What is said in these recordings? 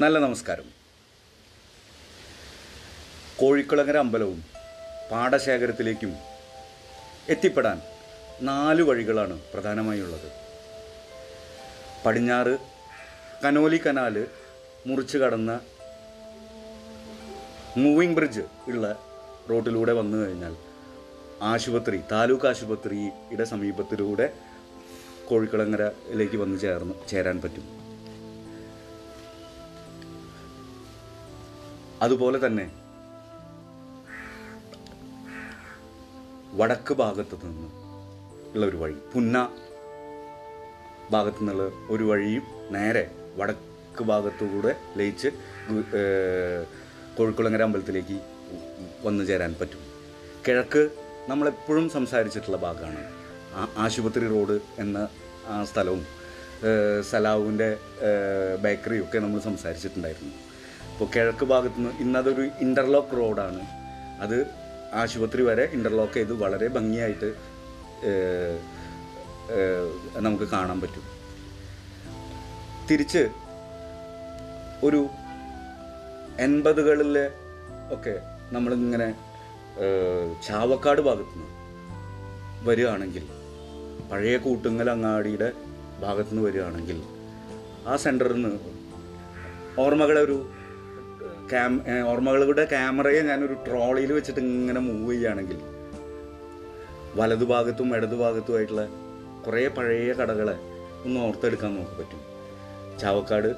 നല്ല നമസ്കാരം. കോഴിക്കുളങ്ങര അമ്പലവും പാടശേഖരത്തിലേക്കും എത്തിപ്പെടാൻ നാല് വഴികളാണ് പ്രധാനമായുള്ളത്. പടിഞ്ഞാറ് കനോലി കനാല് മുറിച്ച് കടന്ന മൂവിംഗ് ബ്രിഡ്ജ് ഉള്ള റോട്ടിലൂടെ വന്നു കഴിഞ്ഞാൽ ആശുപത്രി താലൂക്ക് ആശുപത്രിയുടെ സമീപത്തിലൂടെ കോഴിക്കുളങ്ങരയിലേക്ക് വന്ന് ചേർന്ന് ചേരാൻ പറ്റും. അതുപോലെ തന്നെ വടക്ക് ഭാഗത്ത് നിന്ന് ഉള്ള ഒരു വഴി പുന്ന ഭാഗത്തു നിന്നുള്ള ഒരു വഴിയും നേരെ വടക്ക് ഭാഗത്തുകൂടെ ലയിച്ച് കോഴിക്കുളങ്ങര അമ്പലത്തിലേക്ക് വന്നു ചേരാൻ പറ്റും. കിഴക്ക് നമ്മളെപ്പോഴും സംസാരിച്ചിട്ടുള്ള ഭാഗമാണ്. ആശുപത്രി റോഡ് എന്ന സ്ഥലവും സലാവുവിന്റെ ബേക്കറിയും ഒക്കെ നമ്മൾ സംസാരിച്ചിട്ടുണ്ടായിരുന്നു. അപ്പോൾ കിഴക്ക് ഭാഗത്ത് നിന്ന് ഇന്നതൊരു ഇന്റർലോക്ക് റോഡാണ് അത് ആശുപത്രി വരെ ഇന്റർലോക്ക് ചെയ്ത് വളരെ ഭംഗിയായിട്ട് നമുക്ക് കാണാൻ പറ്റും. തിരിച്ച് ഒരു എൺപതുകളിലെ ഒക്കെ നമ്മളിങ്ങനെ ചാവക്കാട് ഭാഗത്തുനിന്ന് വരികയാണെങ്കിൽ പഴയ കൂട്ടുങ്ങൽ അങ്ങാടിയുടെ ഭാഗത്തുനിന്ന് വരികയാണെങ്കിൽ ആ സെന്ററിൽ നിന്ന് ഓർമ്മകളെ ഒരു ക്യാം ഓർമ്മകളുടെ ക്യാമറയെ ഞാനൊരു ട്രോളിയിൽ വെച്ചിട്ട് ഇങ്ങനെ മൂവ് ചെയ്യുകയാണെങ്കിൽ വലതുഭാഗത്തും ഇടതുഭാഗത്തുമായിട്ടുള്ള കുറേ പഴയ കടകളെ ഒന്ന് ഓർത്തെടുക്കാൻ നമുക്ക് പറ്റും. ചാവക്കാട്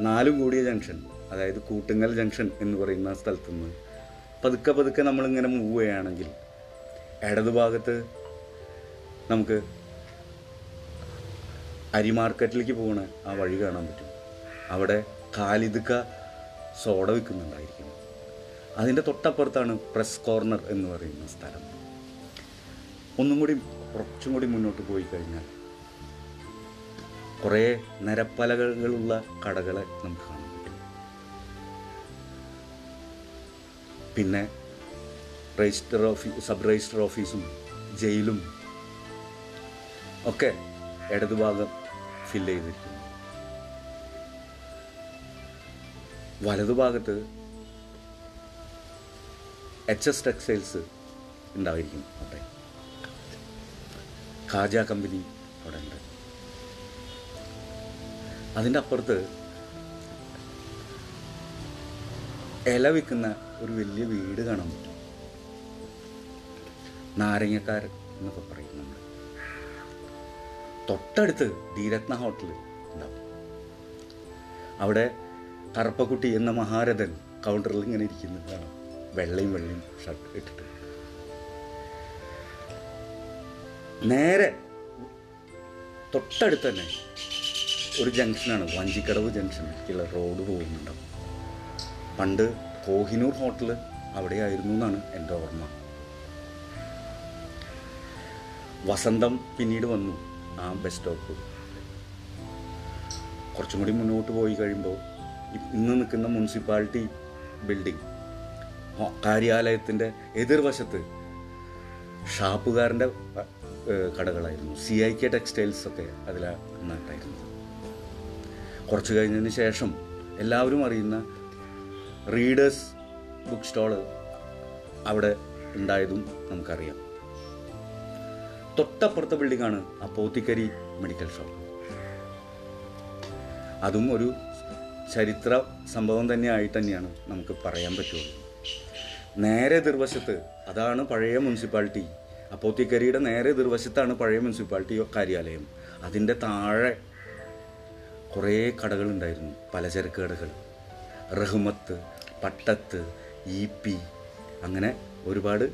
നാലും കൂടിയ ജംഗ്ഷൻ അതായത് കൂട്ടുങ്ങൽ ജംഗ്ഷൻ എന്ന് പറയുന്ന സ്ഥലത്ത് നിന്ന് പതുക്കെ പതുക്കെ നമ്മളിങ്ങനെ മൂവ് ചെയ്യുകയാണെങ്കിൽ ഇടതുഭാഗത്ത് നമുക്ക് അരി മാർക്കറ്റിലേക്ക് പോകുന്ന ആ വഴി കാണാൻ പറ്റും. അവിടെ കാലിതുക്ക സോഡ വിൽക്കുന്നുണ്ടായിരിക്കും അതിന്റെ തൊട്ടപ്പുറത്താണ് പ്രസ് കോർണർ എന്ന് പറയുന്ന സ്ഥലം. ഒന്നും കൂടി കുറച്ചും കൂടി മുന്നോട്ട് പോയി കഴിഞ്ഞാൽ കുറേ നിരപ്പലകളുള്ള കടകളെ നമുക്ക് കാണാൻ പറ്റും. പിന്നെ രജിസ്റ്റർ ഓഫീസ് സബ് രജിസ്റ്റർ ഓഫീസും ജയിലും ഒക്കെ ഇടതുഭാഗം ഫില്ല് ചെയ്തിരിക്കുന്നു വലതുഭാഗത്ത് എച്ച് എസ് ടെക്സ്റ്റൈൽസ് ഉണ്ടായിരിക്കും അവിടെ. ഖാജ കമ്പനി അവിടെ ഉണ്ട്. അതിന്റെ അപ്പുറത്ത് ഇല വിൽക്കുന്ന ഒരു വലിയ വീട് കാണാൻ പറ്റും. നാരങ്ങക്കാർ എന്നൊക്കെ പറയും നമ്മൾ തൊട്ടടുത്ത് ധീരത്ന ഹോട്ടൽ ഉണ്ടാവും. അവിടെ കറുപ്പക്കുട്ടി എന്ന മഹാരഥൻ കൗണ്ടറിൽ ഇങ്ങനെ ഇരിക്കുന്നത് കാണാം. വെള്ളയും വെള്ളയും ഷർട്ട് ഇട്ടിട്ട്. നേരെ തൊട്ടടുത്ത് തന്നെ ഒരു ജംഗ്ഷനാണ് വഞ്ചിക്കടവ് ജംഗ്ഷനിലേക്കുള്ള റോഡ് പോകുന്നുണ്ടാവും പണ്ട് കോഹിനൂർ ഹോട്ടൽ അവിടെയായിരുന്നു എന്നാണ് എന്റെ ഓർമ്മ. വസന്തം പിന്നീട് വന്നു ആ ബസ് സ്റ്റോപ്പ് കുറച്ചും കൂടി മുന്നോട്ട് പോയി കഴിയുമ്പോൾ ഇന്ന് നിൽക്കുന്ന മുനിസിപ്പാലിറ്റി ബിൽഡിംഗ്. കാര്യാലയത്തിന്റെ എതിർവശത്ത് ഷാപ്പുകാരന്റെ കടകളായിരുന്നു. സി ഐ കെ ടെക്സ്റ്റൈൽസ് ഒക്കെ നട്ടായിരുന്നു കുറച്ച് കഴിഞ്ഞതിന് ശേഷം എല്ലാവരും അറിയുന്ന റീഡേഴ്സ് ബുക്ക് സ്റ്റോൾ അവിടെ ഉണ്ടായതും നമുക്കറിയാം. തൊട്ടപ്പുറത്തെ ബിൽഡിംഗാണ് അപ്പോത്തിക്കരി മെഡിക്കൽ ഷോപ്പ്. അതും ഒരു ചരിത്ര സംഭവം തന്നെ ആയിട്ട് തന്നെയാണ് നമുക്ക് പറയാൻ പറ്റുള്ളൂ. നേരെ എതിർവശത്ത് അതാണ് പഴയ മുനിസിപ്പാലിറ്റി. അപ്പോത്തിക്കരിയുടെ നേരെ എതിർവശത്താണ് പഴയ മുനിസിപ്പാലിറ്റി കാര്യാലയം. അതിന്റെ താഴെ കുറേ കടകളുണ്ടായിരുന്നു. പലചരക്ക് കടകൾ. റഹ്മത്ത് പട്ടത്ത് ഇ പി അങ്ങനെ ഒരുപാട്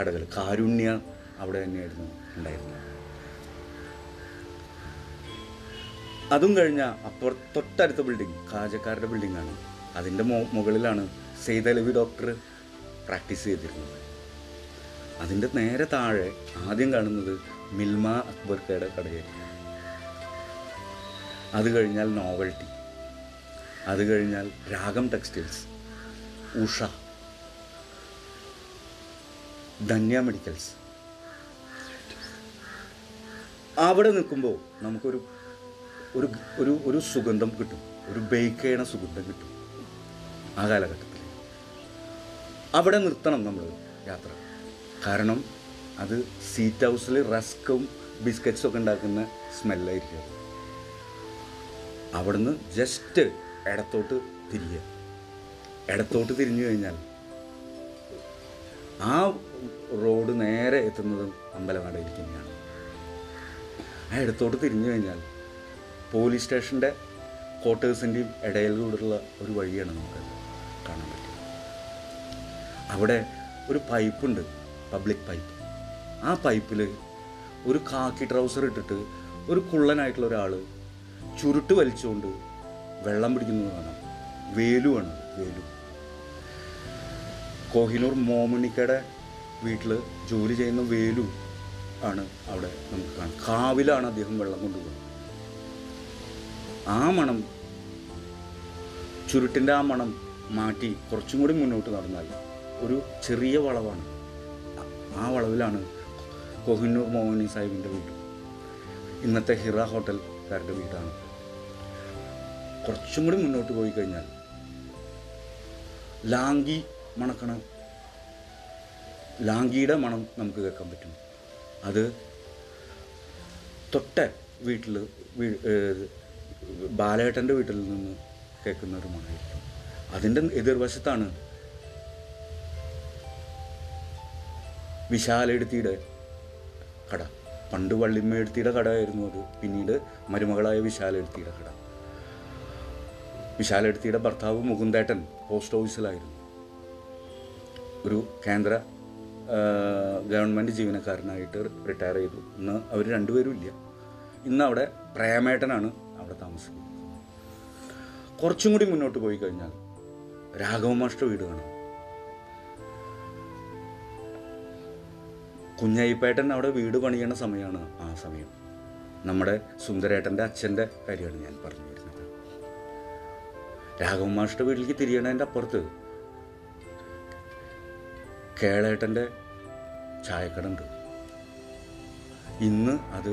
കടകൾ. കാരുണ്യ അവിടെ തന്നെയായിരുന്നു ഉണ്ടായിരുന്നത്. അതും കഴിഞ്ഞ അപ്പുറ തൊട്ടടുത്ത ബിൽഡിംഗ് കാജക്കാരുടെ ബിൽഡിംഗ് ആണ്. അതിന്റെ മോ മുകളിലാണ് സെയ്തലവി ഡോക്ടർ പ്രാക്ടീസ് ചെയ്തിരുന്നത്. അതിന്റെ നേരെ താഴെ ആദ്യം കാണുന്നത് മിൽമ അക്ബർക്കയുടെ കടയായിരിക്കും അത് കഴിഞ്ഞാൽ നോവൽറ്റി അത് കഴിഞ്ഞാൽ രാഗം ടെക്സ്റ്റൈൽസ് ഉഷ. ധന്യ മെഡിക്കൽസ് അവിടെ നിൽക്കുമ്പോൾ നമുക്കൊരു ഒരു ഒരു ഒരു സുഗന്ധം കിട്ടും. ഒരു ബേക്ക് ചെയ്യണ സുഗന്ധം കിട്ടും. ആ കാലഘട്ടത്തിൽ അവിടെ നിർത്തണം നമ്മൾ യാത്ര. കാരണം അത് സീറ്റ് ഹൗസിൽ റസ്ക്കും ബിസ്ക്കറ്റ്സും ഒക്കെ ഉണ്ടാക്കുന്ന സ്മെല്ലായിരിക്കും. അവിടുന്ന് ജസ്റ്റ് ഇടത്തോട്ട് തിരിയുക ഇടത്തോട്ട് തിരിഞ്ഞു കഴിഞ്ഞാൽ ആ റോഡ് നേരെ എത്തുന്നതും അമ്പലവാടയിൽ തന്നെയാണ്. ആ ഇടത്തോട്ട് തിരിഞ്ഞു കഴിഞ്ഞാൽ പോലീസ് സ്റ്റേഷന്റെ ക്വാർട്ടേഴ്സിന്റെയും ഇടയിലൂടെയുള്ള ഒരു വഴിയാണ് നമുക്ക് കാണാൻ പറ്റുന്നത് അവിടെ ഒരു പൈപ്പുണ്ട് പബ്ലിക് പൈപ്പ്. ആ പൈപ്പിൽ ഒരു കാക്കി ട്രൗസർ ഇട്ടിട്ട് ഒരു കുള്ളനായിട്ടുള്ള ഒരാൾ ചുരുട്ട് വലിച്ചുകൊണ്ട് വെള്ളം പിടിക്കുന്നത് കാണാം. വേലുവാണ് വേലു. കോഹിനൂർ മോമണിക്കയുടെ വീട്ടിൽ ജോലി ചെയ്യുന്ന വേലു ആണ് അവിടെ നമുക്ക് കാണാം. കാവിലാണ് അദ്ദേഹം വെള്ളം കൊണ്ടുപോകുന്നത്. ആ മണം ചുരുട്ടിന്റെ ആ മണം മാറ്റി കുറച്ചും കൂടി മുന്നോട്ട് നടന്നാൽ ഒരു ചെറിയ വളവാണ്. ആ- വളവിലാണ് കൊഹിന്നൂർ മോഹിനി സാഹിബിന്റെ വീട്. ഇന്നത്തെ ഹിറ ഹോട്ടൽക്കാരുടെ വീടാണ്. കുറച്ചും കൂടി മുന്നോട്ട് പോയി കഴിഞ്ഞാൽ ലാങ്കി മണക്കണം ലാങ്കിയുടെ മണം നമുക്ക് കേൾക്കാൻ പറ്റും. അത് തൊട്ട വീട്ടിൽ ബാലേട്ടന്റെ വീട്ടിൽ നിന്ന് കേൾക്കുന്ന ഒരു മണമായിരിക്കും അതിന്റെ എതിർവശത്താണ് വിശാലെടുത്തിയുടെ കട. പണ്ട് വള്ളിമ്മയെടുത്തിയുടെ കടയായിരുന്നു അത്. പിന്നീട് മരുമകളായ വിശാലെടുത്തിയുടെ കട. വിശാലെടുത്തിയുടെ ഭർത്താവ് മുകുന്ദേട്ടൻ പോസ്റ്റ് ഓഫീസിലായിരുന്നു. ഒരു കേന്ദ്ര ഗവൺമെന്റ് ജീവനക്കാരനായിട്ട് റിട്ടയർ ചെയ്തു. ഇന്ന് അവർ രണ്ടുപേരും ഇല്ല. ഇന്ന് അവിടെ പ്രേമേട്ടനാണ് അവിടെ താമസിക്കും കുറച്ചും കൂടി മുന്നോട്ട് പോയി കഴിഞ്ഞാൽ രാഘവമാഷ്ട വീട് കാണാം. കുഞ്ഞയ്യപ്പേട്ടൻ അവിടെ വീട് പണിയണ സമയമാണ് ആ സമയം. നമ്മുടെ സുന്ദരേട്ടന്റെ അച്ഛന്റെ കാര്യമാണ് ഞാൻ പറഞ്ഞു വരുന്നത്. രാഘവമാഷ്ട വീട്ടിലേക്ക് തിരിയണതിന്റെ അപ്പുറത്ത് കേളേട്ടന്റെ ചായക്കട ഉണ്ട് ഇന്ന് അത്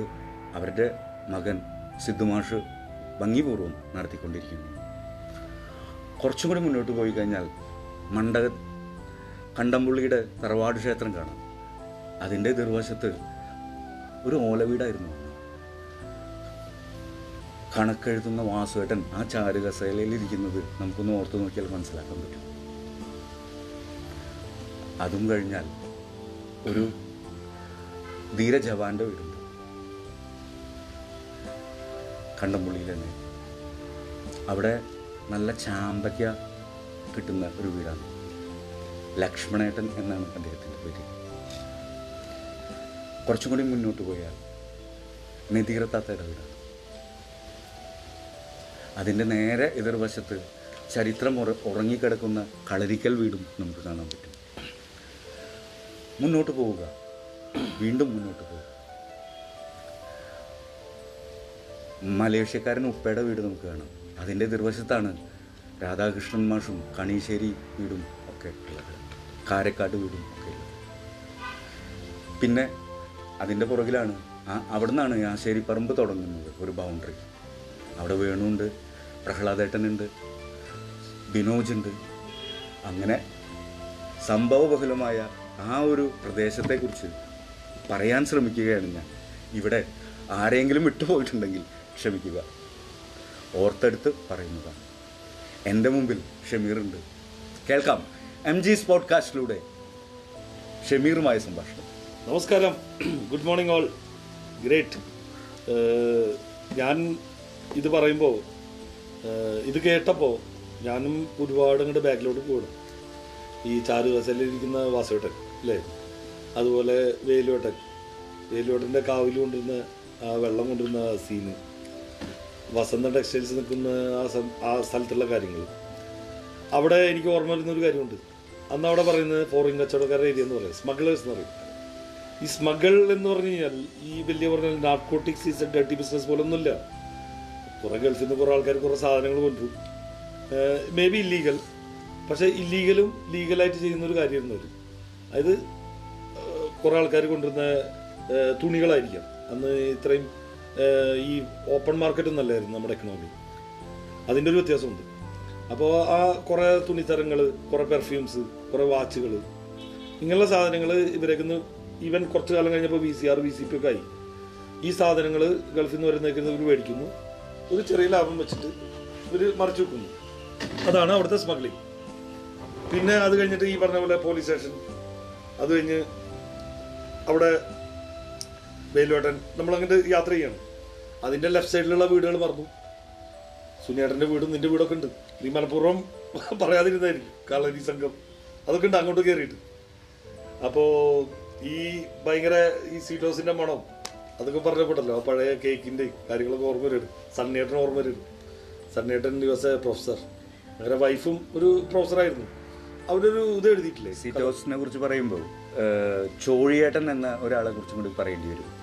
അവരുടെ മകൻ സിദ്ധുമാഷ് ഭംഗിപൂർവം നടത്തിക്കൊണ്ടിരിക്കുന്നു. കുറച്ചും കൂടി മുന്നോട്ട് പോയി കഴിഞ്ഞാൽ മണ്ഡക കണ്ടംപുള്ളിയുടെ തറവാട് ക്ഷേത്രം കാണാം. അതിന്റെ ദുർവശത്ത് ഒരു ഓലവീടായിരുന്നു. കണക്കെഴുതുന്ന വാസുവേട്ടൻ ആ ചാരുകസേലയിൽ ഇരിക്കുന്നത് നമുക്കൊന്ന് ഓർത്ത് നോക്കിയാൽ മനസ്സിലാക്കാൻ പറ്റും. അതും കഴിഞ്ഞാൽ ഒരു ധീര ജവാന്റെ വീടുണ്ട് കണ്ടംപുള്ളിയിൽ തന്നെ അവിടെ നല്ല ചാമ്പയ്ക്ക കിട്ടുന്ന ഒരു വീടാണ്. ലക്ഷ്മണേട്ടൻ എന്നാണ് അദ്ദേഹത്തിന്റെ പേര്. കുറച്ചും കൂടി മുന്നോട്ട് പോയാൽ നദീറത്താത്തയുടെ വീടാണ്. അതിന്റെ നേരെ എതിർവശത്ത് ചരിത്രം ഉറ ഉറങ്ങിക്കിടക്കുന്ന കളരിക്കൽ വീടും നമുക്ക് കാണാൻ പറ്റും. മുന്നോട്ട് പോവുക. വീണ്ടും മുന്നോട്ട് പോവുക. മലേഷ്യക്കാരൻ ഉപ്പയുടെ വീട് നമുക്ക് കാണാം. അതിന്റെ എതിർവശത്താണ് രാധാകൃഷ്ണൻ മാഷും കണീശ്ശേരി വീടും ഒക്കെ ഉള്ളത്. കാരക്കാട് വീടും ഒക്കെ ഉള്ളത്. പിന്നെ അതിന്റെ പുറകിലാണ് ആ അവിടെ നിന്നാണ് ആശേരിപ്പറമ്പ് തുടങ്ങുന്നത് ഒരു ബൗണ്ടറി അവിടെ വേണുണ്ട് പ്രഹ്ലാദേട്ടനുണ്ട് ബിനോജുണ്ട്. അങ്ങനെ സംഭവബഹുലമായ ആ ഒരു പ്രദേശത്തെക്കുറിച്ച് പറയാൻ ശ്രമിക്കുകയാണ് ഞാൻ. ഇവിടെ ആരെങ്കിലും വിട്ടുപോയിട്ടുണ്ടെങ്കിൽ ക്ഷമിക്കുക. ഓർത്തെടുത്ത് പറയുന്നതാണ്. എന്റെ മുമ്പിൽ ഷമീറുണ്ട്. കേൾക്കാം. എം ജി പോഡ്കാസ്റ്റിലൂടെ ഷമീറുമായ സംഭാഷണം. നമസ്കാരം. ഗുഡ് മോർണിംഗ് ഓൾ ഗ്രേറ്റ് ഞാൻ ഇത് പറയുമ്പോൾ ഇത് കേട്ടപ്പോൾ ഞാനും ഒരുപാട് അങ്ങോട്ട് ബാക്കിലോട്ട് പോകണം ഈ ചാരു കസലിരിക്കുന്ന വാസുവേട്ടൻ അല്ലേ? അതുപോലെ വേലുവേട്ടൻ. വേലുവേട്ടന്റെ കാവിൽ കൊണ്ടിരുന്ന ആ വെള്ളം കൊണ്ടിരുന്ന ആ സീന് വസന്ത ടെക്സ്റ്റൈൽസ് നിൽക്കുന്ന ആ ആ സ്ഥലത്തുള്ള കാര്യങ്ങൾ. അവിടെ എനിക്ക് ഓർമ്മ വരുന്ന ഒരു കാര്യമുണ്ട്. അന്ന് അവിടെ പറയുന്നത് ഫോറിൻ കച്ചവടക്കാരുടെ ഏരിയ എന്ന് പറയും. സ്മഗ്ലേഴ്സ് എന്ന് പറയും. ഈ സ്മഗിൾ എന്ന് പറഞ്ഞു കഴിഞ്ഞാൽ ഈ വലിയ പറഞ്ഞാൽ narcotics is a dirty business പോലെ ഒന്നുമില്ല കുറെ ഗൾഫിൽ നിന്ന് കുറെ ആൾക്കാർ കുറെ സാധനങ്ങൾ കൊണ്ടുവരും മേ ബി ഇല്ലീഗൽ പക്ഷെ ഇല്ലീഗലും ലീഗലായിട്ട് ചെയ്യുന്ന ഒരു കാര്യമായിരുന്നു അവർ അതായത് കുറെ ആൾക്കാർ കൊണ്ടുവരുന്ന തുണികളായിരിക്കാം. അന്ന് ഇത്രയും ഈ ഓപ്പൺ മാർക്കറ്റ് നല്ലായിരുന്നു നമ്മുടെ എക്കണോമി അതിന്റെ ഒരു വ്യത്യാസമുണ്ട്. അപ്പോൾ ആ കുറേ തുണിത്തരങ്ങൾ കുറേ പെർഫ്യൂംസ് കുറേ വാച്ചുകൾ ഇങ്ങനെയുള്ള സാധനങ്ങൾ ഇവരേക്ക് ഈവൻ കുറച്ച് കാലം കഴിഞ്ഞപ്പോൾ V C R V C P ഒക്കെ ആയി. ഈ സാധനങ്ങൾ ഗൾഫിൽ നിന്ന് വരുന്നേക്കുന്ന ഇവർ മേടിക്കുന്നു. ഒരു ചെറിയ ലാഭം വെച്ചിട്ട് ഇവർ മറിച്ചു വെക്കുന്നു. അതാണ് അവിടുത്തെ സ്മഗ്ലിംഗ് പിന്നെ അത് കഴിഞ്ഞിട്ട് ഈ പറഞ്ഞ പോലെ പോലീസ് സ്റ്റേഷൻ അത് കഴിഞ്ഞ് അവിടെ വേലുവേട്ടൻ നമ്മൾ അങ്ങോട്ട് യാത്ര ചെയ്യണം. അതിന്റെ ലെഫ്റ്റ് സൈഡിലുള്ള വീടുകൾ പറഞ്ഞു സുനിയേട്ടന്റെ വീടും നിന്റെ വീടൊക്കെ ഉണ്ട്. നീ മനഃപൂർവം പറയാതിരുന്നായിരിക്കും കളരി സംഘം. അതൊക്കെ ഉണ്ട് അങ്ങോട്ട് കയറിയിട്ട് അപ്പോ ഈ ഭയങ്കര ഈ സ്വീറ്റ് സീറ്റോസിന്റെ മണം അതൊക്കെ പറഞ്ഞപ്പെട്ടല്ലോ ആ പഴയ കേക്കിന്റെ കാര്യങ്ങളൊക്കെ ഓർമ്മ വരും. സണ്ണിയേട്ടൻ ഓർമ്മ വരും. സണ്ണിയേട്ടൻ ദിവസ പ്രൊഫസർ അങ്ങനെ വൈഫും ഒരു പ്രൊഫസറായിരുന്നു അവരൊരു ഇത് എഴുതിയിട്ടില്ലേ? സീറ്റോസിനെ കുറിച്ച് പറയുമ്പോൾ ചോഴിയേട്ടൻ എന്ന ഒരാളെ കുറിച്ചും കൂടി പറയേണ്ടി വരും.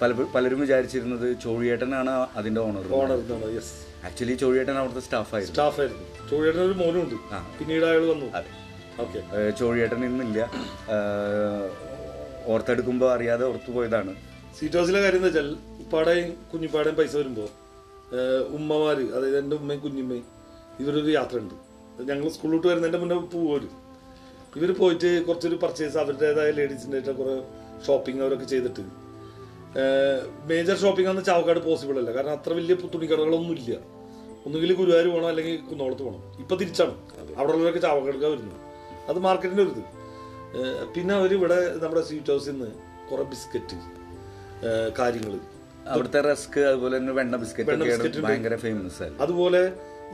പല പലരും വിചാരിച്ചിരുന്നത് ചോഴിയേട്ടനാണ് അതിന്റെ ഓണർ ഓണർ യെസ് ആക്ച്വലി ചോഴിയേട്ടൻ അവിടുത്തെ സ്റ്റാഫായിരുന്നു സ്റ്റാഫായിരുന്നു ചോഴിയേട്ടൻ ഒരു മോനും ഉണ്ട് പിന്നീട് അയാൾ വന്നു. ഓക്കെ ചോഴിയേട്ടൻ ഇന്നില്ല. ഓർത്തെടുക്കുമ്പോ ഓർത്തെടുക്കുമ്പോൾ അറിയാതെ ഓർത്തു പോയതാണ്. സീറ്റോസിലെ കാര്യം എന്താ വെച്ചാൽ ഉപ്പാടേയും കുഞ്ഞിപ്പാടേയും പൈസ വരുമ്പോ ഉമ്മമാര് അതായത് എന്റെ ഉമ്മയും കുഞ്ഞുമ്മയും ഇവരൊരു യാത്ര ഉണ്ട് ഞങ്ങൾ സ്കൂളിലോട്ട് വരുന്നതിന്റെ മുന്നേ പോവര്. ഇവർ പോയിട്ട് കുറച്ചൊരു പർച്ചേസ് അവരുടേതായ ലേഡീസിന്റെ കുറേ ഷോപ്പിംഗ് അവരൊക്കെ ചെയ്തിട്ട് മേജർ ഷോപ്പിംഗ് അന്ന് ചാവക്കാട് പോസിബിൾ അല്ല. കാരണം അത്ര വലിയ തുണിക്കടകളൊന്നും ഇല്ല. ഒന്നുകിൽ ഗുരുവായൂർ പോകണം അല്ലെങ്കിൽ കുന്നോളത്ത് പോകണം ഇപ്പൊ തിരിച്ചാണ്. അവിടെ ഉള്ളവരൊക്കെ ചാവക്കാടുക്ക വരുന്നത്. അത് മാർക്കറ്റിന്റെ ഒരു ഇത് പിന്നെ അവർ ഇവിടെ നമ്മുടെ സ്വീറ്റ് ഹൗസിൽ നിന്ന് കുറെ ബിസ്ക്കറ്റ് കാര്യങ്ങൾ അവിടുത്തെ റസ്ക് അതുപോലെ തന്നെ വെണ്ണ ബിസ്ക്കറ്റ് ഭയങ്കര ഫേമസ് അതുപോലെ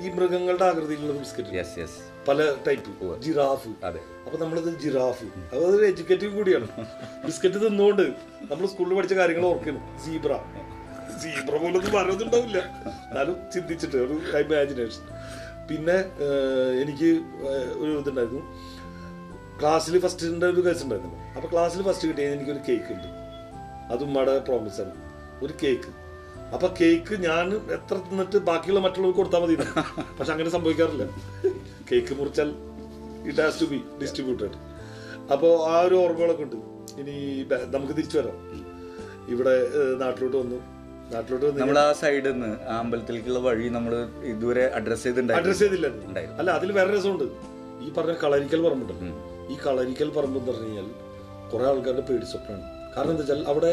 ഈ മൃഗങ്ങളുടെ ആകൃതിയിലുള്ള ബിസ്ക്കറ്റ് യെസ് യെസ് പല ടൈപ്പ് ജിറാഫ്. അതെ. അപ്പൊ നമ്മളിത് ജിറാഫ്. അതൊരു എഡ്യൂക്കേറ്റീവ് കൂടിയാണ്. ബിസ്ക്കറ്റ് തിന്നുകൊണ്ട് നമ്മൾ സ്കൂളിൽ പഠിച്ച കാര്യങ്ങൾ ഓർക്കുന്നു. സീബ്ര. സീബ്ര പോലൊന്നും പറയുന്നുണ്ടാവില്ല. എന്നാലും ചിന്തിച്ചിട്ട് ഒരു ഇമാജിനേഷൻ പിന്നെ എനിക്ക് ഒരു ഇതുണ്ടായിരുന്നു. ക്ലാസ്സിൽ ഫസ്റ്റിന്റെ ഒരു കേസ് ഉണ്ടായിരുന്നു. അപ്പൊ ക്ലാസ്സിൽ ഫസ്റ്റ് കിട്ടിയത് എനിക്കൊരു കേക്ക് ഉണ്ട്. അത് ഉമ്മയുടെ പ്രോമിസ് ആണ്. ഒരു കേക്ക് അപ്പൊ കേക്ക് ഞാൻ എത്ര തിന്നിട്ട് ബാക്കിയുള്ള മറ്റുള്ളവർക്ക് കൊടുത്താൽ മതി പക്ഷെ അങ്ങനെ സംഭവിക്കാറില്ല. Cake മുറിച്ചാൽ it has to be distributed അപ്പോൾ ആ ഒരു ഓർമ്മകളൊക്കെ ഉണ്ട്. ഇനി നമുക്ക് തിരിച്ചു വരാം. ഇവിടെ നാട്ടിലോട്ട് വന്നു. നാട്ടിലോട്ട് വന്ന് നമ്മൾ ആ സൈഡിൽ നിന്ന് ആ അമ്പലത്തിലേക്കുള്ള വഴി നമ്മൾ ഇതുവരെ അഡ്രസ് ചെയ്തിട്ടുണ്ടായിരുന്നു അഡ്രസ് ചെയ്തില്ല. അല്ല അതിൽ വേറെ രസമുണ്ട്. ഈ പറഞ്ഞ കളരിക്കൽ പറമ്പുണ്ടല്ലോ ഈ കളരിക്കൽ പറമ്പ് എന്ന് പറഞ്ഞു കഴിഞ്ഞാൽ കുറെ ആൾക്കാരുടെ പേടി സ്വപ്നമാണ്. കാരണം എന്താ വെച്ചാൽ അവിടെ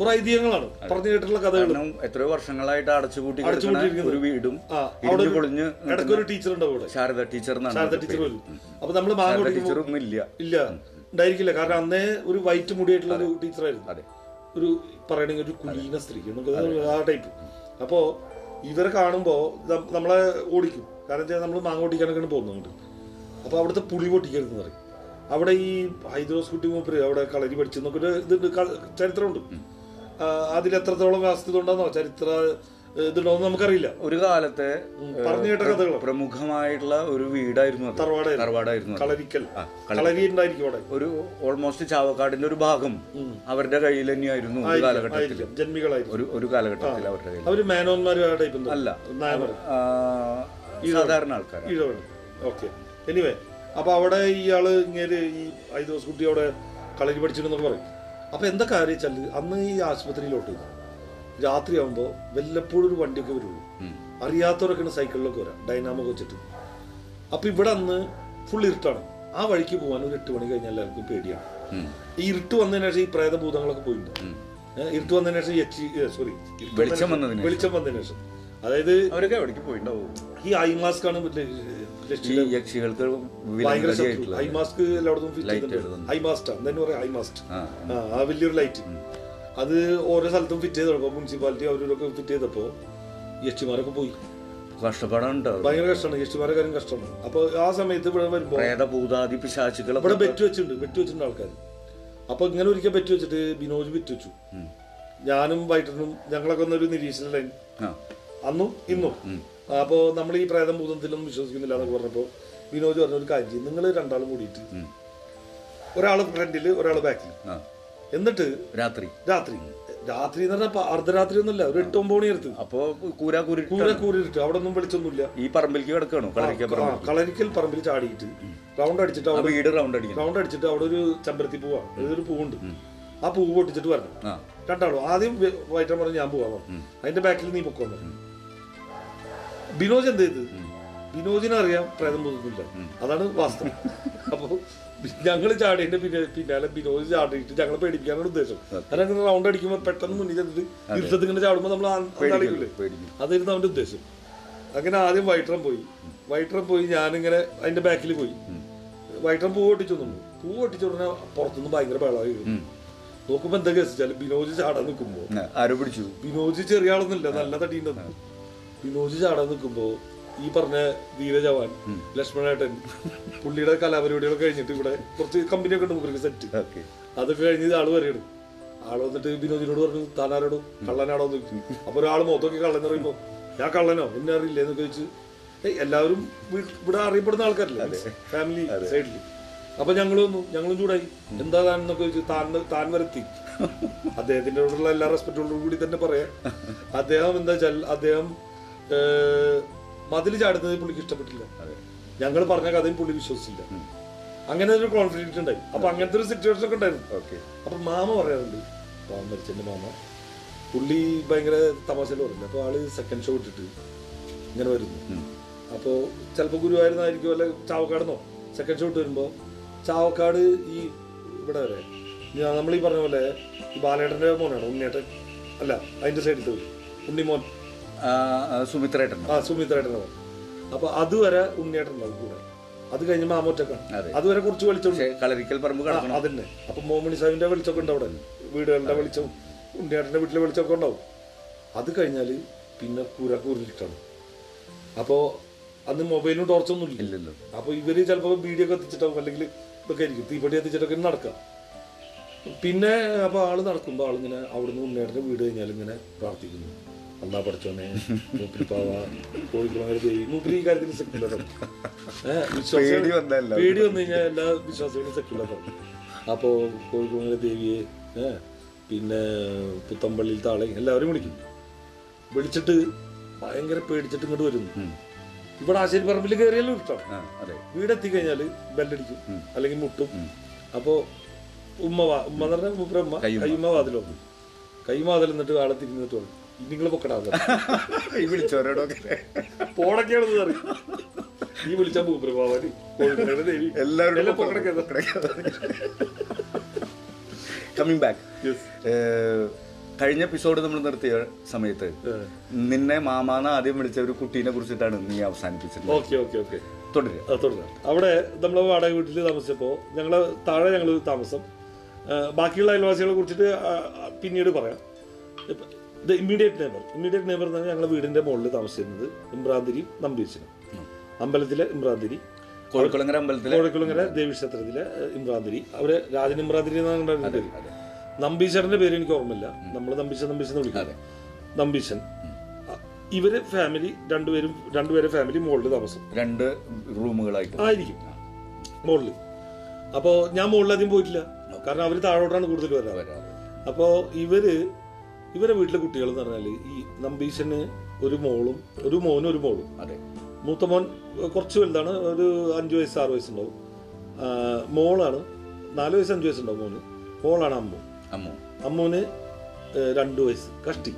കുറെ ഐതിഹ്യങ്ങളാണ്. പറഞ്ഞു കേട്ടിട്ടുള്ള കഥകൾ. കാരണം എത്രയോ വർഷങ്ങളായിട്ട് അടച്ചുപൂട്ടി കിടക്കുന്ന. ഒരു വീടും ആ അവിടെ ഇടിഞ്ഞു ഒരു- പൊളിഞ്ഞ് ഇടയ്ക്ക് ഒരു ടീച്ചർ അവിടെ. ശാരദ ടീച്ചർ എന്നാണ് ശാരദ അവരുടെ ടീച്ചർ പേര്. വരും അപ്പൊ നമ്മൾ മാങ്ങ ശാരദ ഒന്നും ഇല്ല. ഇല്ല. ഉണ്ടായിരിക്കില്ല. കാരണം അന്നേ ഒരു വൈറ്റ് മുടിയായിട്ടുള്ള ഒരു ടീച്ചറായിരുന്നു. അതെ. ഒരു പറയണെങ്കിൽ ഒരു കുലീന സ്ത്രീ നമുക്ക് ആ ടൈപ്പ്. അപ്പോ ഇവരെ കാണുമ്പോ നം- നമ്മളെ ഓടിക്കും. കാരണം വെച്ചാൽ നമ്മൾ മാങ്ങ ഓടിക്കാനൊക്കെയാണ് പോകുന്നുണ്ട് അപ്പൊ അവിടുത്തെ പുളി പൊട്ടിക്കരുതെന്ന് പറയും. അവിടെ ഈ ഹൈദ്രോസ് കുട്ടി മൂപ്പര് അവിടെ കളരി പഠിച്ചെന്നൊക്കെ ഒരു ഇതുണ്ട് ക- ചരിത്രമുണ്ട്. ആ, അതിൽ എത്രത്തോളം വാസ്തുത ഉണ്ടെന്നോ ചരിത്ര ഇതുണ്ടോന്ന് നമുക്കറിയില്ല. ഒരു കാലത്തെ പറഞ്ഞു കേട്ട കഥകൾ പ്രമുഖമായിട്ടുള്ള ഒരു വീടായിരുന്നു തറവാടായിരുന്നു. തറവാടായിരുന്നു അത്. കളരിക്കൽ. കളരി ഉണ്ടായിരിക്കും അവിടെ. ഒരു ഓൾമോസ്റ്റ് ചാവക്കാടിന്റെ ഒരു ഭാഗം അവരുടെ കയ്യിൽ തന്നെയായിരുന്നു ഒരു കാലഘട്ടത്തിൽ ഒരു ഒരു കാലഘട്ടത്തിൽ അവരുടെ കയ്യിൽ. അവർ അല്ല. സാധാരണ ആൾക്കാർ ഓക്കെ. എനിവേ അപ്പൊ അവിടെ ഇയാൾ ഇങ്ങനെ ഈ ഐദോസ് കുട്ടി അവിടെ കളരി പഠിച്ചിരുന്നൊക്കെ പറയും. അപ്പൊ എന്താ കാര്യം വെച്ചാൽ അന്ന് ഈ ആശുപത്രിയിലോട്ട് രാത്രിയാവുമ്പോ വല്ലപ്പോഴും ഒരു വണ്ടിയൊക്കെ വരുള്ളൂ. അറിയാത്തവരൊക്കെയാണ് സൈക്കിളിലൊക്കെ വരാം. ഡൈനാമോ വെച്ചിട്ട്. അപ്പൊ ഇവിടെ അന്ന് ഫുൾ ഇരുട്ടാണ്. ആ വഴിക്ക് പോകാൻ ഒരു എട്ട് മണി കഴിഞ്ഞാൽ എല്ലാവർക്കും പേടിയാണ്. ഈ ഇരുട്ട് വന്നതിന് ശേഷം ഈ പ്രേതഭൂതങ്ങളൊക്കെ പോയിട്ടുണ്ട്. ഇരുട്ട് വന്നതിന് ശേഷം സോറി വെളിച്ചം വന്നതിന് ശേഷം. അതായത് അവരൊക്കെ എവിടേക്ക് പോയിട്ടുണ്ടാവും ഈ ഐ മാസ്ക് ആണ് യക്ഷികൾക്ക് ഐ മാസ്ക് എല്ലായിടത്തും ഫിറ്റ് ചെയ്തിട്ടുണ്ട്. ഐ മാസ്റ്റ് എന്താ പറയാ ഐ മാസ്റ്റ് ആ. വലിയൊരു ലൈറ്റ് അത് ഓരോ സ്ഥലത്തും ഫിറ്റ് ചെയ്ത് തുടങ്ങും മുനിസിപ്പാലിറ്റി അവരൊക്കെ ഫിറ്റ് ചെയ്തപ്പോ യക്ഷിമാരൊക്കെ പോയി. കഷ്ടപ്പാടാണ് ഭയങ്കര കഷ്ടമാണ്. യക്ഷിമാരെ കാര്യം കഷ്ടമാണ്. അപ്പൊ ആ സമയത്ത് ഇവിടെ വരുമ്പോ പ്രേത ഭൂതാദി പിശാചുക്കളൊക്കെ ഇവിടെ ബെറ്റ് വെച്ചിട്ടുണ്ട്. ബെറ്റ് വെച്ചിട്ടുണ്ട് ആൾക്കാർ അപ്പൊ ഇങ്ങനെ ഒരിക്കൽ ബെറ്റ് വെച്ചിട്ട് ബിനോജ് ബെറ്റ് വെച്ചു. ഞാനും വൈറ്റനും ഞങ്ങളൊക്കെ ഒന്നൊരു നിരീക്ഷണ ലൈൻ ആ. അന്നും ഇന്നും. അപ്പോ നമ്മൾ ഈ പ്രേതം ഭൂതത്തിലൊന്നും വിശ്വസിക്കുന്നില്ല എന്നൊക്കെ പറഞ്ഞപ്പോ വിനോദ് പറഞ്ഞ ഒരു കാര്യം ചെയ്യും. നിങ്ങൾ രണ്ടാളും കൂടിയിട്ട് ഒരാൾ ഫ്രണ്ടിൽ ഒരാൾ ബാക്കിൽ എന്നിട്ട് രാത്രി. രാത്രി. രാത്രി എന്ന് പറഞ്ഞാൽ അർദ്ധരാത്രി ഒന്നുമല്ല ഒരു എട്ട് ഒമ്പത് മണി എടുത്ത് അപ്പോ കൂരാ കൂരി കൂര കൂരിട്ട്. അവിടെ ഒന്നും വെളിച്ചൊന്നുമില്ല. ഈ പറമ്പിലേക്ക് കിടക്കണോ? കളരിക്കൽ പറമ്പിൽ? ചാടിയിട്ട് റൗണ്ട് അടിച്ചിട്ട് അവിടെ വീട് റൗണ്ട് അടിക്കും റൗണ്ട് അടിച്ചിട്ട് അവിടെ ഒരു ചെമ്പരത്തി പൂവാ. ഒരു പൂവുണ്ട്. ആ പൂവ് പൊട്ടിച്ചിട്ട് വരണം. രണ്ടാളും. ആദ്യം വൈറ്റം പറഞ്ഞു ഞാൻ പോവാ. അതിന്റെ ബാക്കിൽ നീ പൊക്കോന്നു. ബിനോജ് എന്ത് ചെയ്ത്? ബിനോജിനെ അറിയാം പ്രേതം പോകുന്നില്ല അതാണ് വാസ്തവം. അപ്പൊ ഞങ്ങൾ ചാടിയതിന്റെ പിന്നെ പിന്നാലെ ബിനോജ് ചാടിയിട്ട് ഞങ്ങളെ പേടിപ്പിക്കാനാണ് ഉദ്ദേശം. കാരണം അങ്ങനെ റൗണ്ട് അടിക്കുമ്പോൾ പെട്ടെന്ന് മുന്നിൽ ചെന്നിട്ട് ഇരുട്ടത്ത് ഇങ്ങനെ ചാടുമ്പോൾ നമ്മൾ അടിക്കില്ലേ അതായിരുന്നു അവന്റെ ഉദ്ദേശം. അങ്ങനെ ആദ്യം വൈട്രം പോയി. വൈട്രം പോയി ഞാനിങ്ങനെ അതിന്റെ ബാക്കിൽ പോയി. വൈട്രം പൂ പൊട്ടിച്ചു തന്നു പൂ പൊട്ടിച്ചു ഉടനെ പുറത്തുനിന്ന് ഭയങ്കര വെള്ളമായി നോക്കുമ്പോ എന്താ കേസിച്ചാൽ ബിനോജ് ചാടാൻ നിൽക്കുമ്പോ ആ, ആരോ പിടിച്ചു? ബിനോജ് ചെറിയ ആളൊന്നുമില്ല. നല്ല തടിയുണ്ടെന്ന് ബിനോജ് ചാടാൻ നിൽക്കുമ്പോ ഈ പറഞ്ഞ ധീരജവാൻ ലക്ഷ്മണേട്ടൻ പുള്ളിയുടെ കലാപരിപാടികൾ കഴിഞ്ഞിട്ട് ഇവിടെ കുറച്ച് കമ്പനിയൊക്കെ ഉണ്ട് മുകളിൽ സെറ്റ് അതൊക്കെ കഴിഞ്ഞ് ഇത് ആൾ വരെയാണ് ആൾ വന്നിട്ട് വിനോദിനോട് പറഞ്ഞു താനാരോടോ? കള്ളനാടോ എന്ന് ചോദിച്ചു അപ്പൊ ഒരാൾ മൊത്തമൊക്കെ കള്ളൻ പറയുമ്പോ ഞാൻ കള്ളനോ? എന്നെ അറിയില്ല? എന്നൊക്കെ ചോദിച്ചു എല്ലാവരും ഇവിടെ അറിയപ്പെടുന്ന ആൾക്കാരല്ലേ? ഫാമിലി സൈഡിൽ അപ്പൊ ഞങ്ങൾ വന്നു. ഞങ്ങളും ചൂടായി. എന്താ താൻ? എന്നൊക്കെ ചോദിച്ചു താൻ താൻ വരത്തി. അദ്ദേഹത്തിന്റെ കൂടെയുള്ള എല്ലാ റെസ്പെക്റ്റോടും കൂടി തന്നെ പറയാം. അദ്ദേഹം എന്താ വെച്ചാൽ അദ്ദേഹം മതിൽ ചാടുന്നത് പുള്ളിക്ക് ഇഷ്ടപ്പെട്ടില്ല. ഞങ്ങൾ പറഞ്ഞ കഥയും പുള്ളി വിശ്വസിച്ചില്ല. അങ്ങനെ ഒരു കോൺഫ്ലിക്റ്റ് ഉണ്ടായി. അപ്പൊ അങ്ങനത്തെ ഒരു സിറ്റുവേഷൻ ഒക്കെ ഉണ്ടായിരുന്നു. ഓക്കെ. അപ്പൊ മാമ പറയാറുണ്ട് പാവം മരിച്ചെന്റെ മാമ. പുള്ളി ഭയങ്കര തമാശയിൽ പറഞ്ഞു അപ്പൊ ആൾ സെക്കൻഡ് ഷോ ഇട്ടിട്ട് ഇങ്ങനെ വരുന്നു. അപ്പോ ചിലപ്പോ ഗുരുവായൂരുന്നായിരിക്കും അല്ലെ ചാവക്കാടെന്നോ? സെക്കൻഡ് ഷോ ഇട്ട് വരുമ്പോ ചാവക്കാട് ഈ ഇവിടെ വരെ. നമ്മൾ ഈ പറഞ്ഞ പോലെ ഈ ബാലേട്ടന്റെ മോനാണ് ഉണ്ണിയേട്ടൻ. അല്ല അതിന്റെ സൈഡിൽ ഉണ്ണിമോൻ. സുമിത്രേട്ടൻ ആ സുമിത്രേട്ടൻ അപ്പൊ അതുവരെ ഉണ്ണിയേട്ടൻ ഉണ്ടാവും കൂടെ. അത് കഴിഞ്ഞ് മാമോറ്റക്കാണ് അതെ. അതുവരെ കുറച്ച് വെളിച്ചം കളരിക്കൽ പറമ്പ് കിടക്കണം. അതന്നെ. അപ്പൊ മോമണി സാഹിബിന്റെ വെളിച്ചമൊക്കെ ഉണ്ട് അവിടെ. വീടുകളുടെ വെളിച്ചം ഉണ്ണിയേട്ടന്റെ വീട്ടിലെ വെളിച്ചമൊക്കെ ഉണ്ടാവും. അത് കഴിഞ്ഞാൽ പിന്നെ കൂര കൂരിട്ടാണ് അപ്പോ അന്ന് മൊബൈലും ടോർച്ചൊന്നും ഇല്ല. ഇല്ലല്ലോ. അപ്പൊ ഇവർ ചിലപ്പോ വീഡിയോ ഒക്കെ എത്തിച്ചിട്ടാവും. അല്ലെങ്കിൽ ഇതൊക്കെ ആയിരിക്കും. തീപ്പടി എത്തിച്ചിട്ടൊക്കെ നടക്കാം. പിന്നെ അപ്പൊ ആൾ നടക്കുമ്പോ ആളിങ്ങനെ അവിടുന്ന് ഉണ്ണിയേട്ടന്റെ വീട് കഴിഞ്ഞാൽ ഇങ്ങനെ പ്രാർത്ഥിക്കുന്നു. അന്നാ പഠിച്ചോനെ. മൂപ്പിരിപ്പാവ കോഴിക്കുളങ്ങര ദേവി മൂപ്പിരി ഈ കാര്യത്തിൽ പേടി വന്നു കഴിഞ്ഞാൽ എല്ലാ വിശ്വാസികളും സെക്യുലറും അപ്പോ കോഴിക്കുളങ്ങര ദേവിയെ പിന്നെ പുത്തമ്പള്ളിയിൽ താളെ എല്ലാവരും വിളിക്കും. വിളിച്ചിട്ട് ഭയങ്കര പേടിച്ചിട്ട് ഇങ്ങോട്ട് വരുന്നു. ഇവിടെ ആശേരി പറമ്പിൽ കയറിയാലും ഇഷ്ടമാണ് വീട് എത്തി വീടെത്തി കഴിഞ്ഞാൽ ബെല്ലടിക്കും അല്ലെങ്കിൽ മുട്ടും. അപ്പോ ഉമ്മ ഉമ്മ എന്ന് പറഞ്ഞാൽ ഉമ്മ കൈമ്മ വാതിലോ? കൈമാതിൽ വാതിൽ എന്നിട്ട് ആളെ തിരിഞ്ഞിട്ട് പറഞ്ഞു നിങ്ങൾ ഈ വിളിച്ചവരോടൊക്കെ. പോടൊക്കെയാണെന്ന് അറിയും നീ വിളിച്ച എല്ലാവരും കമ്മിങ് ബാക്ക് കഴിഞ്ഞ എപ്പിസോഡ് നമ്മൾ നിർത്തിയ സമയത്ത് നിന്നെ മാമാന്ന് ആദ്യം വിളിച്ച ഒരു കുട്ടീനെ കുറിച്ചിട്ടാണ് നീ അവസാനിപ്പിച്ചത്. ഓക്കെ ഓക്കെ ഓക്കെ തുടരുക തുടരുക അവിടെ നമ്മൾ വാടക വീട്ടിൽ താമസിച്ചപ്പോൾ ഞങ്ങൾ താഴെ ഞങ്ങൾ താമസം. ബാക്കിയുള്ള അയൽവാസികളെ കുറിച്ചിട്ട് പിന്നീട് പറയാം. ഇത് ഇമ്മീഡിയറ്റ് നെയ്ബർ ഇമ്മീഡിയറ്റ് നെയ്ബർ എന്ന് പറഞ്ഞാൽ ഞങ്ങളുടെ വീടിന്റെ മുകളിൽ താമസിച്ചിരുന്നത് ഇമ്രാന്തിരി നമ്പീശനും അമ്പലത്തിലെ ഇമ്രാന്തിരി. കോഴിക്കുളങ്ങര അമ്പലത്തിലെ കോഴിക്കുളങ്ങര ദേവീക്ഷേത്രത്തിലെ ഇമ്രാന്തിരി. അവർ രാജൻ ഇമ്രാന്തിരി എന്നാണ് ഉണ്ടായിരുന്നത് പേര്. എനിക്ക് ഓർമ്മയില്ല. നമ്മൾ നമ്പീശൻ നമ്പീശൻ എന്ന് വിളിക്കും. നമ്പീശൻ. ഇവർ ഫാമിലി രണ്ടുപേരും രണ്ടുപേരെ ഫാമിലി മുകളിൽ താമസം. രണ്ട് റൂമുകളായിട്ട്. ആയിരിക്കും. മുകളിൽ. അപ്പോൾ ഞാൻ മുകളിൽ അധികം പോയിട്ടില്ല. കാരണം അവർ താഴോട്ടാണ് കൂടുതൽ വരാറ്. വരാറ്. അപ്പോൾ ഇവർ ഇവരെ വീട്ടിലെ കുട്ടികൾ എന്ന് പറഞ്ഞാൽ ഈ നമ്പീശന് ഒരു മോളും ഒരു മോനും ഒരു മോളും. അതെ. മൂത്ത മോൻ കുറച്ച് വലുതാണ് ഒരു അഞ്ച് വയസ്സ് ആറ് വയസ്സുണ്ടാവും. മോളാണ് നാല് വയസ്സ് അഞ്ച് വയസ്സുണ്ടാവും മോന്. മോളാണ് അമ്മു. അമ്മു. അമ്മുവിന് രണ്ട് വയസ്സ് കഷ്ടി.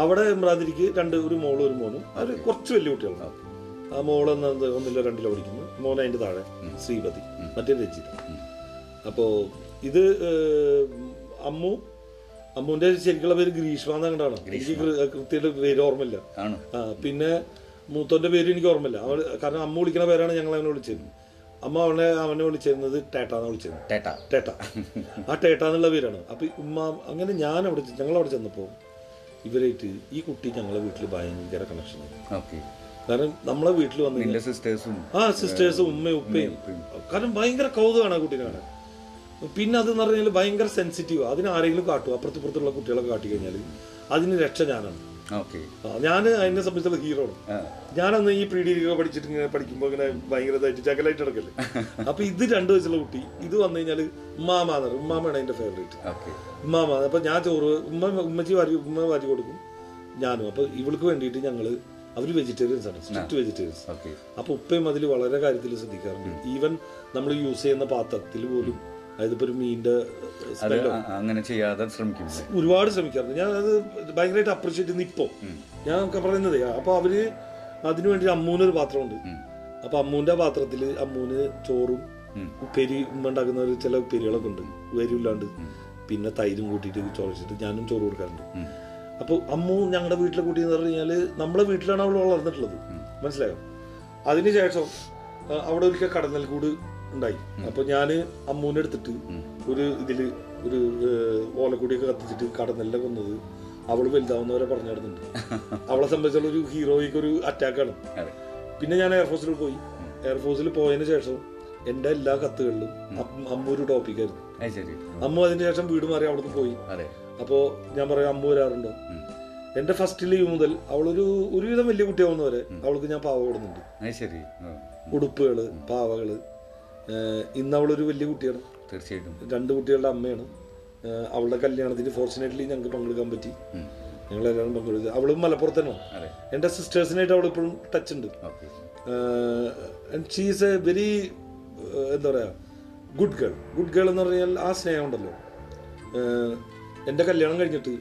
അവിടെ ഇമ്രാതിരിക്ക് രണ്ട് ഒരു മോളും ഒരു മോനും. അവർ കുറച്ച് വലിയ കുട്ടികളാണ് ആ മോൾ എന്നത് ഒന്നിലോ രണ്ടിലോ പഠിക്കുന്നു. മോൻ അതിന്റെ താഴെ ശ്രീപതി. മറ്റേ രചിത അപ്പോ ഇത് അമ്മു അമ്മുവിന്റെ ശരിക്കുള്ള പേര് ഗ്രീഷ്മ എന്നങ്ങണ്ടാണ് എനിക്ക് കൃത്യമായിട്ട് പേര് ഓർമ്മയില്ല. ആ പിന്നെ മൂത്തോന്റെ പേര് എനിക്ക് ഓർമ്മയില്ല. അവൾ കാരണം അമ്മ വിളിക്കുന്ന പേരാണ് ഞങ്ങൾ അവനെ വിളിച്ചിരുന്നത്. അമ്മ അവനെ അവനെ വിളിച്ചിരുന്നത് ടേട്ടാന്ന് വിളിച്ചിരുന്നത്. ടേട്ട. ടേട്ട. ആ ടേട്ട എന്നുള്ള പേരാണ്. അപ്പൊ ഉമ്മ അങ്ങനെ ഞാൻ അവിടെ ഞങ്ങൾ അവിടെ ചെന്നപ്പോ ഇവരായിട്ട് ഈ കുട്ടി ഞങ്ങളെ വീട്ടിൽ ഭയങ്കര കണക്ഷൻ കാരണം നമ്മളെ വീട്ടിൽ വന്ന് സിസ്റ്റേഴ്സും ആ സിസ്റ്റേഴ്സും ഉമ്മയും ഉപ്പയും. കാരണം ഭയങ്കര കൗതുകമാണ് ആ കുട്ടീനെ കാണാൻ. പിന്നെ അതെന്ന് പറഞ്ഞാൽ ഭയങ്കര സെൻസിറ്റീവ് അതിന് ആരെങ്കിലും കാട്ടും അപ്പുറത്ത് ഇപ്പുറത്തുള്ള കുട്ടികളൊക്കെ കാട്ടി കഴിഞ്ഞാൽ അതിന് രക്ഷ ഞാനാണ്. ഞാൻ അതിനെ സംബന്ധിച്ചുള്ള ഹീറോ ആണ്. ഞാനന്ന് ഈ പ്രീ ഡിഗ്രി പഠിച്ചിട്ട് ഇങ്ങനെ പഠിക്കുമ്പോൾ ഇങ്ങനെ ഭയങ്കര ഇതായിട്ട് ചകലായിട്ട് നടക്കല്ലേ? അപ്പൊ ഇത് രണ്ടു വയസ്സുള്ള കുട്ടി ഇത് വന്നു കഴിഞ്ഞാൽ ഉമ്മാമാന്ന് പറയും ഉമ്മാമയാണ് അതിന്റെ ഫേവറേറ്റ് ഉമ്മാമ അപ്പൊ ഞാൻ ചോറ് ഉമ്മ ഉമ്മച്ചി വാരി ഉമ്മ വാരി കൊടുക്കും. ഞാനും. അപ്പൊ ഇവൾക്ക് വേണ്ടിയിട്ട് ഞങ്ങൾ അവർ വെജിറ്റേറിയൻസ് ആണ്. സ്ട്രിക്ട് വെജിറ്റേറിയൻസ് അപ്പൊ ഉപ്പയും അതിൽ വളരെ കാര്യത്തിൽ ശ്രദ്ധിക്കാറുണ്ട്. ഈവൻ നമ്മൾ യൂസ് ചെയ്യുന്ന പാത്രത്തിൽ പോലും അതായത് ഇപ്പൊ ഒരു മീനിന്റെ അങ്ങനെ ചെയ്യാതെ ശ്രമിക്കും? ഒരുപാട് ശ്രമിക്കാറുണ്ട്. ഞാൻ അത് ഭയങ്കരമായിട്ട് അപ്രീഷിയേറ്റ് ചെയ്യുന്ന ഇപ്പോൾ ഞാൻ പറയുന്നത് അപ്പോൾ അവർ അതിനു വേണ്ടി അമ്മൂനൊരു പാത്രമുണ്ട്. അപ്പൊ അമ്മൂന്റെ പാത്രത്തിൽ അമ്മൂന് ചോറും ഉപ്പേരി ഉമ്മ ഉണ്ടാക്കുന്ന ഒരു ചില ഉപ്പേരികളൊക്കെ ഉണ്ട്. ഉപ്പേരിയില്ലാണ്ട് പിന്നെ തൈരും കൂട്ടിയിട്ട് ചോദിച്ചിട്ട് ഞാനും ചോറ് കൊടുക്കാറുണ്ട്. അപ്പോൾ അമ്മു ഞങ്ങളുടെ വീട്ടിലെ കുട്ടി എന്ന് പറഞ്ഞു കഴിഞ്ഞാൽ നമ്മളെ വീട്ടിലാണ് അവൾ വളർന്നിട്ടുള്ളത്. മനസ്സിലായോ? അതിനുശേഷം അവിടെ ഒരിക്കൽ കടന്നൽ കൂട് ഉണ്ടായി. അപ്പൊ ഞാൻ അമ്മൂനെ എടുത്തിട്ട് ഒരു ഇതിൽ ഒരു ഓലക്കൊടിയൊക്കെ കത്തിച്ചിട്ട് കടന്നല്ല കൊന്നത് അവൾ വലുതാവുന്നവരെ പറഞ്ഞു നടന്നുണ്ട് അവളെ സംബന്ധിച്ചുള്ള ഒരു ഹീറോയ്ക്ക് ഒരു അറ്റാക്കാണ് പിന്നെ ഞാൻ എയർഫോഴ്സിൽ പോയി. എയർഫോഴ്സിൽ പോയതിനു ശേഷം എന്റെ എല്ലാ കത്തുകളിലും അമ്മ- ഒരു ടോപ്പിക്കായിരുന്നു അമ്മ അതിന് ശേഷം വീട് മാറി അവിടുന്ന് പോയി. അപ്പോ ഞാൻ പറയാം അമ്മ വരാറുണ്ടോ? എന്റെ ഫസ്റ്റ് ലീവ് മുതൽ അവളൊരു ഒരുവിധം വലിയ കുട്ടിയാവുന്നവരെ അവൾക്ക് ഞാൻ പാവ കൊടുക്കുന്നുണ്ട്. ഉടുപ്പുകൾ പാവകൾ. ഇന്ന് അവളൊരു വലിയ കുട്ടിയാണ്. തീർച്ചയായിട്ടും. രണ്ട് കുട്ടികളുടെ അമ്മയാണ്. അവളുടെ കല്യാണത്തിന് ഫോർച്ചുനേറ്റ്ലി ഞങ്ങൾക്ക് പങ്കെടുക്കാൻ പറ്റി. ഞങ്ങൾ എല്ലാവരും പങ്കെടുത്തു. അവളും മലപ്പുറത്തന്നെ. എന്റെ സിസ്റ്റേഴ്സിനായിട്ട് അവൾ ഇപ്പോഴും ടച്ച് ഉണ്ട്. ഓക്കെ ഷീസ് എ വെരി എന്താ പറയുക ഗുഡ് ഗേൾ ഗുഡ് ഗേൾ എന്ന് പറഞ്ഞാൽ ആ സ്നേഹം ഉണ്ടല്ലോ. എന്റെ കല്യാണം കഴിഞ്ഞിട്ട്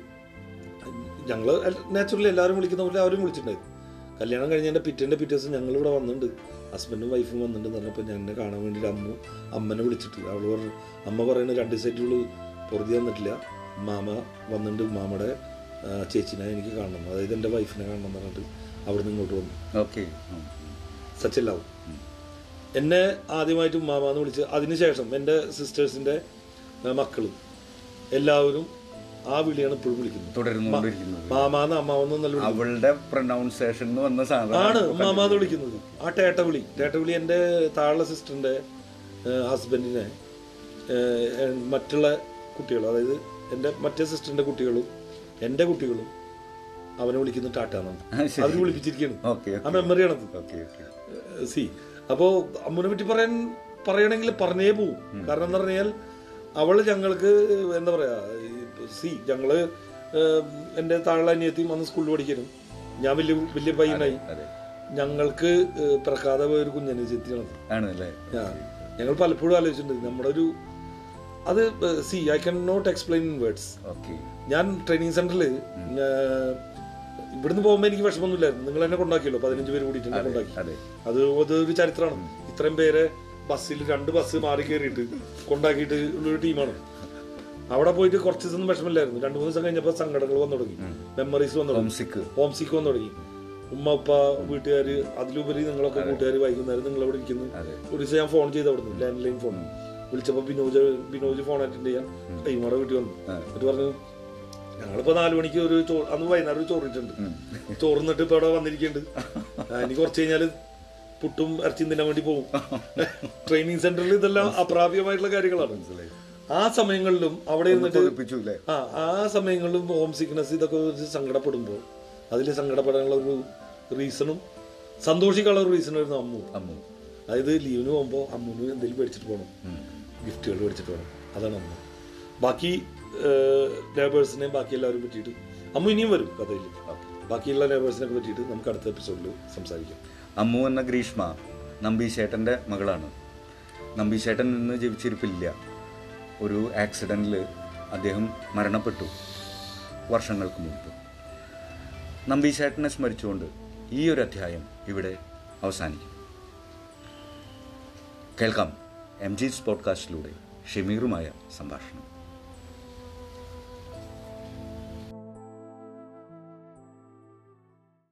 ഞങ്ങൾ നാച്ചുറലി എല്ലാവരും വിളിക്കുന്ന പോലെ അവരും വിളിച്ചിട്ടുണ്ടായിരുന്നു. കല്യാണം കഴിഞ്ഞ എന്റെ പിറ്റേന്റെ പിറ്റേ ദിവസം ഞങ്ങളിവിടെ വന്നിട്ടുണ്ട്. ഹസ്ബൻഡും വൈഫും വന്നിട്ടുണ്ട്. പറഞ്ഞപ്പോൾ ഞാൻ എന്നെ കാണാൻ വേണ്ടിയിട്ട് അമ്മ അമ്മനെ വിളിച്ചിട്ട്. അവൾ പറഞ്ഞു അമ്മ പറയുന്നത് രണ്ട് സെറ്റുകൾ പൊറുതി തന്നിട്ടില്ല മാമ വന്നിട്ടുണ്ട്. മാമയുടെ ചേച്ചിനെ എനിക്ക് കാണണം. അതായത് എന്റെ വൈഫിനെ കാണണം എന്ന് പറഞ്ഞിട്ട് അവിടെ നിന്ന് ഇങ്ങോട്ട് വന്നു. ഓക്കെ. സച്ചല്ലാവും ലവ് എന്നെ ആദ്യമായിട്ട് മാമാന്ന് വിളിച്ച് അതിനുശേഷം എന്റെ സിസ്റ്റേഴ്സിന്റെ മക്കളും എല്ലാവരും ആ വിളിയാണ് ഇപ്പോഴും വിളിക്കുന്നത്. തുടരുന്നുകൊണ്ടിരിക്കുന്നത്. മാമാന്ന് അമ്മാവെന്ന് നല്ല വിളി. അവളുടെ പ്രൊനൗൺസേഷൻ എന്ന് വന്ന ആണ് മാമാന്ന് വിളിക്കുന്നത്. ആ ടേട്ട വിളി. ടേട്ട വിളി എന്റെ താഴെ സിസ്റ്ററിന്റെ ഹസ്ബൻഡിനെ മറ്റുള്ള കുട്ടികൾ അതായത് എന്റെ മറ്റേ സിസ്റ്ററിന്റെ കുട്ടികളും എന്റെ കുട്ടികളും അവനെ വിളിക്കുന്ന ടാറ്റാന്നാണ്. അവർ വിളിപ്പിച്ചിരിക്കുകയാണ് ആ മെമ്മറിയാണത്. സി. അപ്പോ അമ്മുനെ പറ്റി പറയാൻ പറയണമെങ്കിൽ പറഞ്ഞേ പോവും. കാരണം എന്താ പറഞ്ഞാൽ അവൾ ഞങ്ങൾക്ക് എന്താ പറയാ സി ഞങ്ങൾ എന്റെ എന്റെ താഴെ അനിയത്തിയും അന്ന് സ്കൂളിൽ പഠിക്കണം ഞാൻ വലിയ വലിയ പയ്യനായി. ഞങ്ങൾക്ക് പ്രഖാത പോയ ഒരു കുഞ്ഞനെ ചെത്തിയാണത് ആണല്ലേ? ഞങ്ങൾ പലപ്പോഴും ആലോചിച്ചിട്ടുണ്ട്. നമ്മുടെ ഒരു അത് see I can not explain in words okay. ഞാൻ ട്രെയിനിങ് സെന്ററിൽ ഇവിടുന്ന് പോകുമ്പോൾ എനിക്ക് വിഷമമൊന്നുമില്ലായിരുന്നു. നിങ്ങൾ എന്നെ കൊണ്ടാക്കിയല്ലോ. പതിനഞ്ച് പേര് കൂടിയിട്ട് എന്നെ കൊണ്ടാക്കി. അത്. അതൊരു ചരിത്രമാണ്. ഇത്രയും പേരെ ബസ്സിൽ രണ്ട് ബസ് മാറി കയറിയിട്ട് കൊണ്ടാക്കിയിട്ട് ഉള്ളൊരു ടീമാണ്. അവിടെ പോയിട്ട് കുറച്ച് ദിവസം വിഷമില്ലായിരുന്നു രണ്ടു മൂന്ന് ദിവസം കഴിഞ്ഞപ്പോൾ സങ്കടങ്ങൾ വന്നു തുടങ്ങി. മെമ്മറീസ് വന്നു തുടങ്ങി. ഹോംസിക്ക് ഹോം സിക്ക് വന്നു തുടങ്ങി. ഉമ്മ ഉപ്പ വീട്ടുകാർ അതിലുപരി നിങ്ങളൊക്കെ കൂട്ടുകാർ വൈകുന്നേരം നിങ്ങൾ അവിടെ ഇരിക്കുന്നു. ഒരു ദിവസം ഞാൻ ഫോൺ ചെയ്ത് അവിടുന്ന് ലാൻഡ് ലൈൻ ഫോൺ വിളിച്ചപ്പോൾ ബിനോജ് ബിനോജ് ഫോൺ അറ്റൻഡ് ചെയ്യാൻ. കൈമാറ വീട്ടിൽ വന്നു. എന്നിട്ട് പറഞ്ഞു ഞങ്ങളിപ്പോ നാലു മണിക്ക് ഒരു ചോ അന്ന് വൈകുന്നേരം ഒരു ചോറിട്ടുണ്ട് ചോറിന്നിട്ട് ഇപ്പൊ അവിടെ വന്നിരിക്കുന്നുണ്ട് ഇനി കുറച്ച് കഴിഞ്ഞാൽ പുട്ടും ഇറച്ചിയും തിന്നാൻ വേണ്ടി പോകും ട്രെയിനിങ് സെന്ററിൽ ഇതെല്ലാം അപ്രാപ്യമായിട്ടുള്ള കാര്യങ്ങളാണ്. മനസ്സിലായി. ആ സമയങ്ങളിലും അവിടെ നിന്നിട്ട് ആ ആ സമയങ്ങളിലും ഹോം സിക്നസ് ഇതൊക്കെ സങ്കടപ്പെടുമ്പോൾ അതിൽ സങ്കടപ്പെടാനുള്ള ഒരു റീസണും സന്തോഷിക്കാനുള്ള ഒരു റീസണായിരുന്നു അമ്മു. അമ്മു. അതായത് ലീവിന് പോകുമ്പോൾ അമ്മുവിന് എന്തെങ്കിലും മേടിച്ചിട്ട് പോകണം ഗിഫ്റ്റുകൾ മേടിച്ചിട്ട് പോകണം അതാണ് അമ്മ. ബാക്കി ലേബേഴ്സിനെയും ബാക്കി എല്ലാവരും പറ്റിയിട്ട് അമ്മു ഇനിയും വരും കഥയിൽ. ബാക്കിയുള്ള ലേബേഴ്സിനെ പറ്റിയിട്ട് നമുക്ക് അടുത്ത എപ്പിസോഡിൽ സംസാരിക്കാം. അമ്മു എന്ന ഗ്രീഷ്മ നമ്പീശേട്ടന്റെ മകളാണ്. നമ്പി നമ്പീശേട്ടൻ ഇന്ന് ജീവിച്ചിരിപ്പില്ല. ഒരു ആക്സിഡന്റിൽ അദ്ദേഹം മരണപ്പെട്ടു വർഷങ്ങൾക്ക് മുമ്പ് നമ്പീശേട്ടനെ സ്മരിച്ചുകൊണ്ട് ഈ ഒരു അധ്യായം ഇവിടെ അവസാനിക്കും കേൾക്കാം എം ജി പോഡ്കാസ്റ്റിലൂടെ ഷമീറുമായ സംഭാഷണം.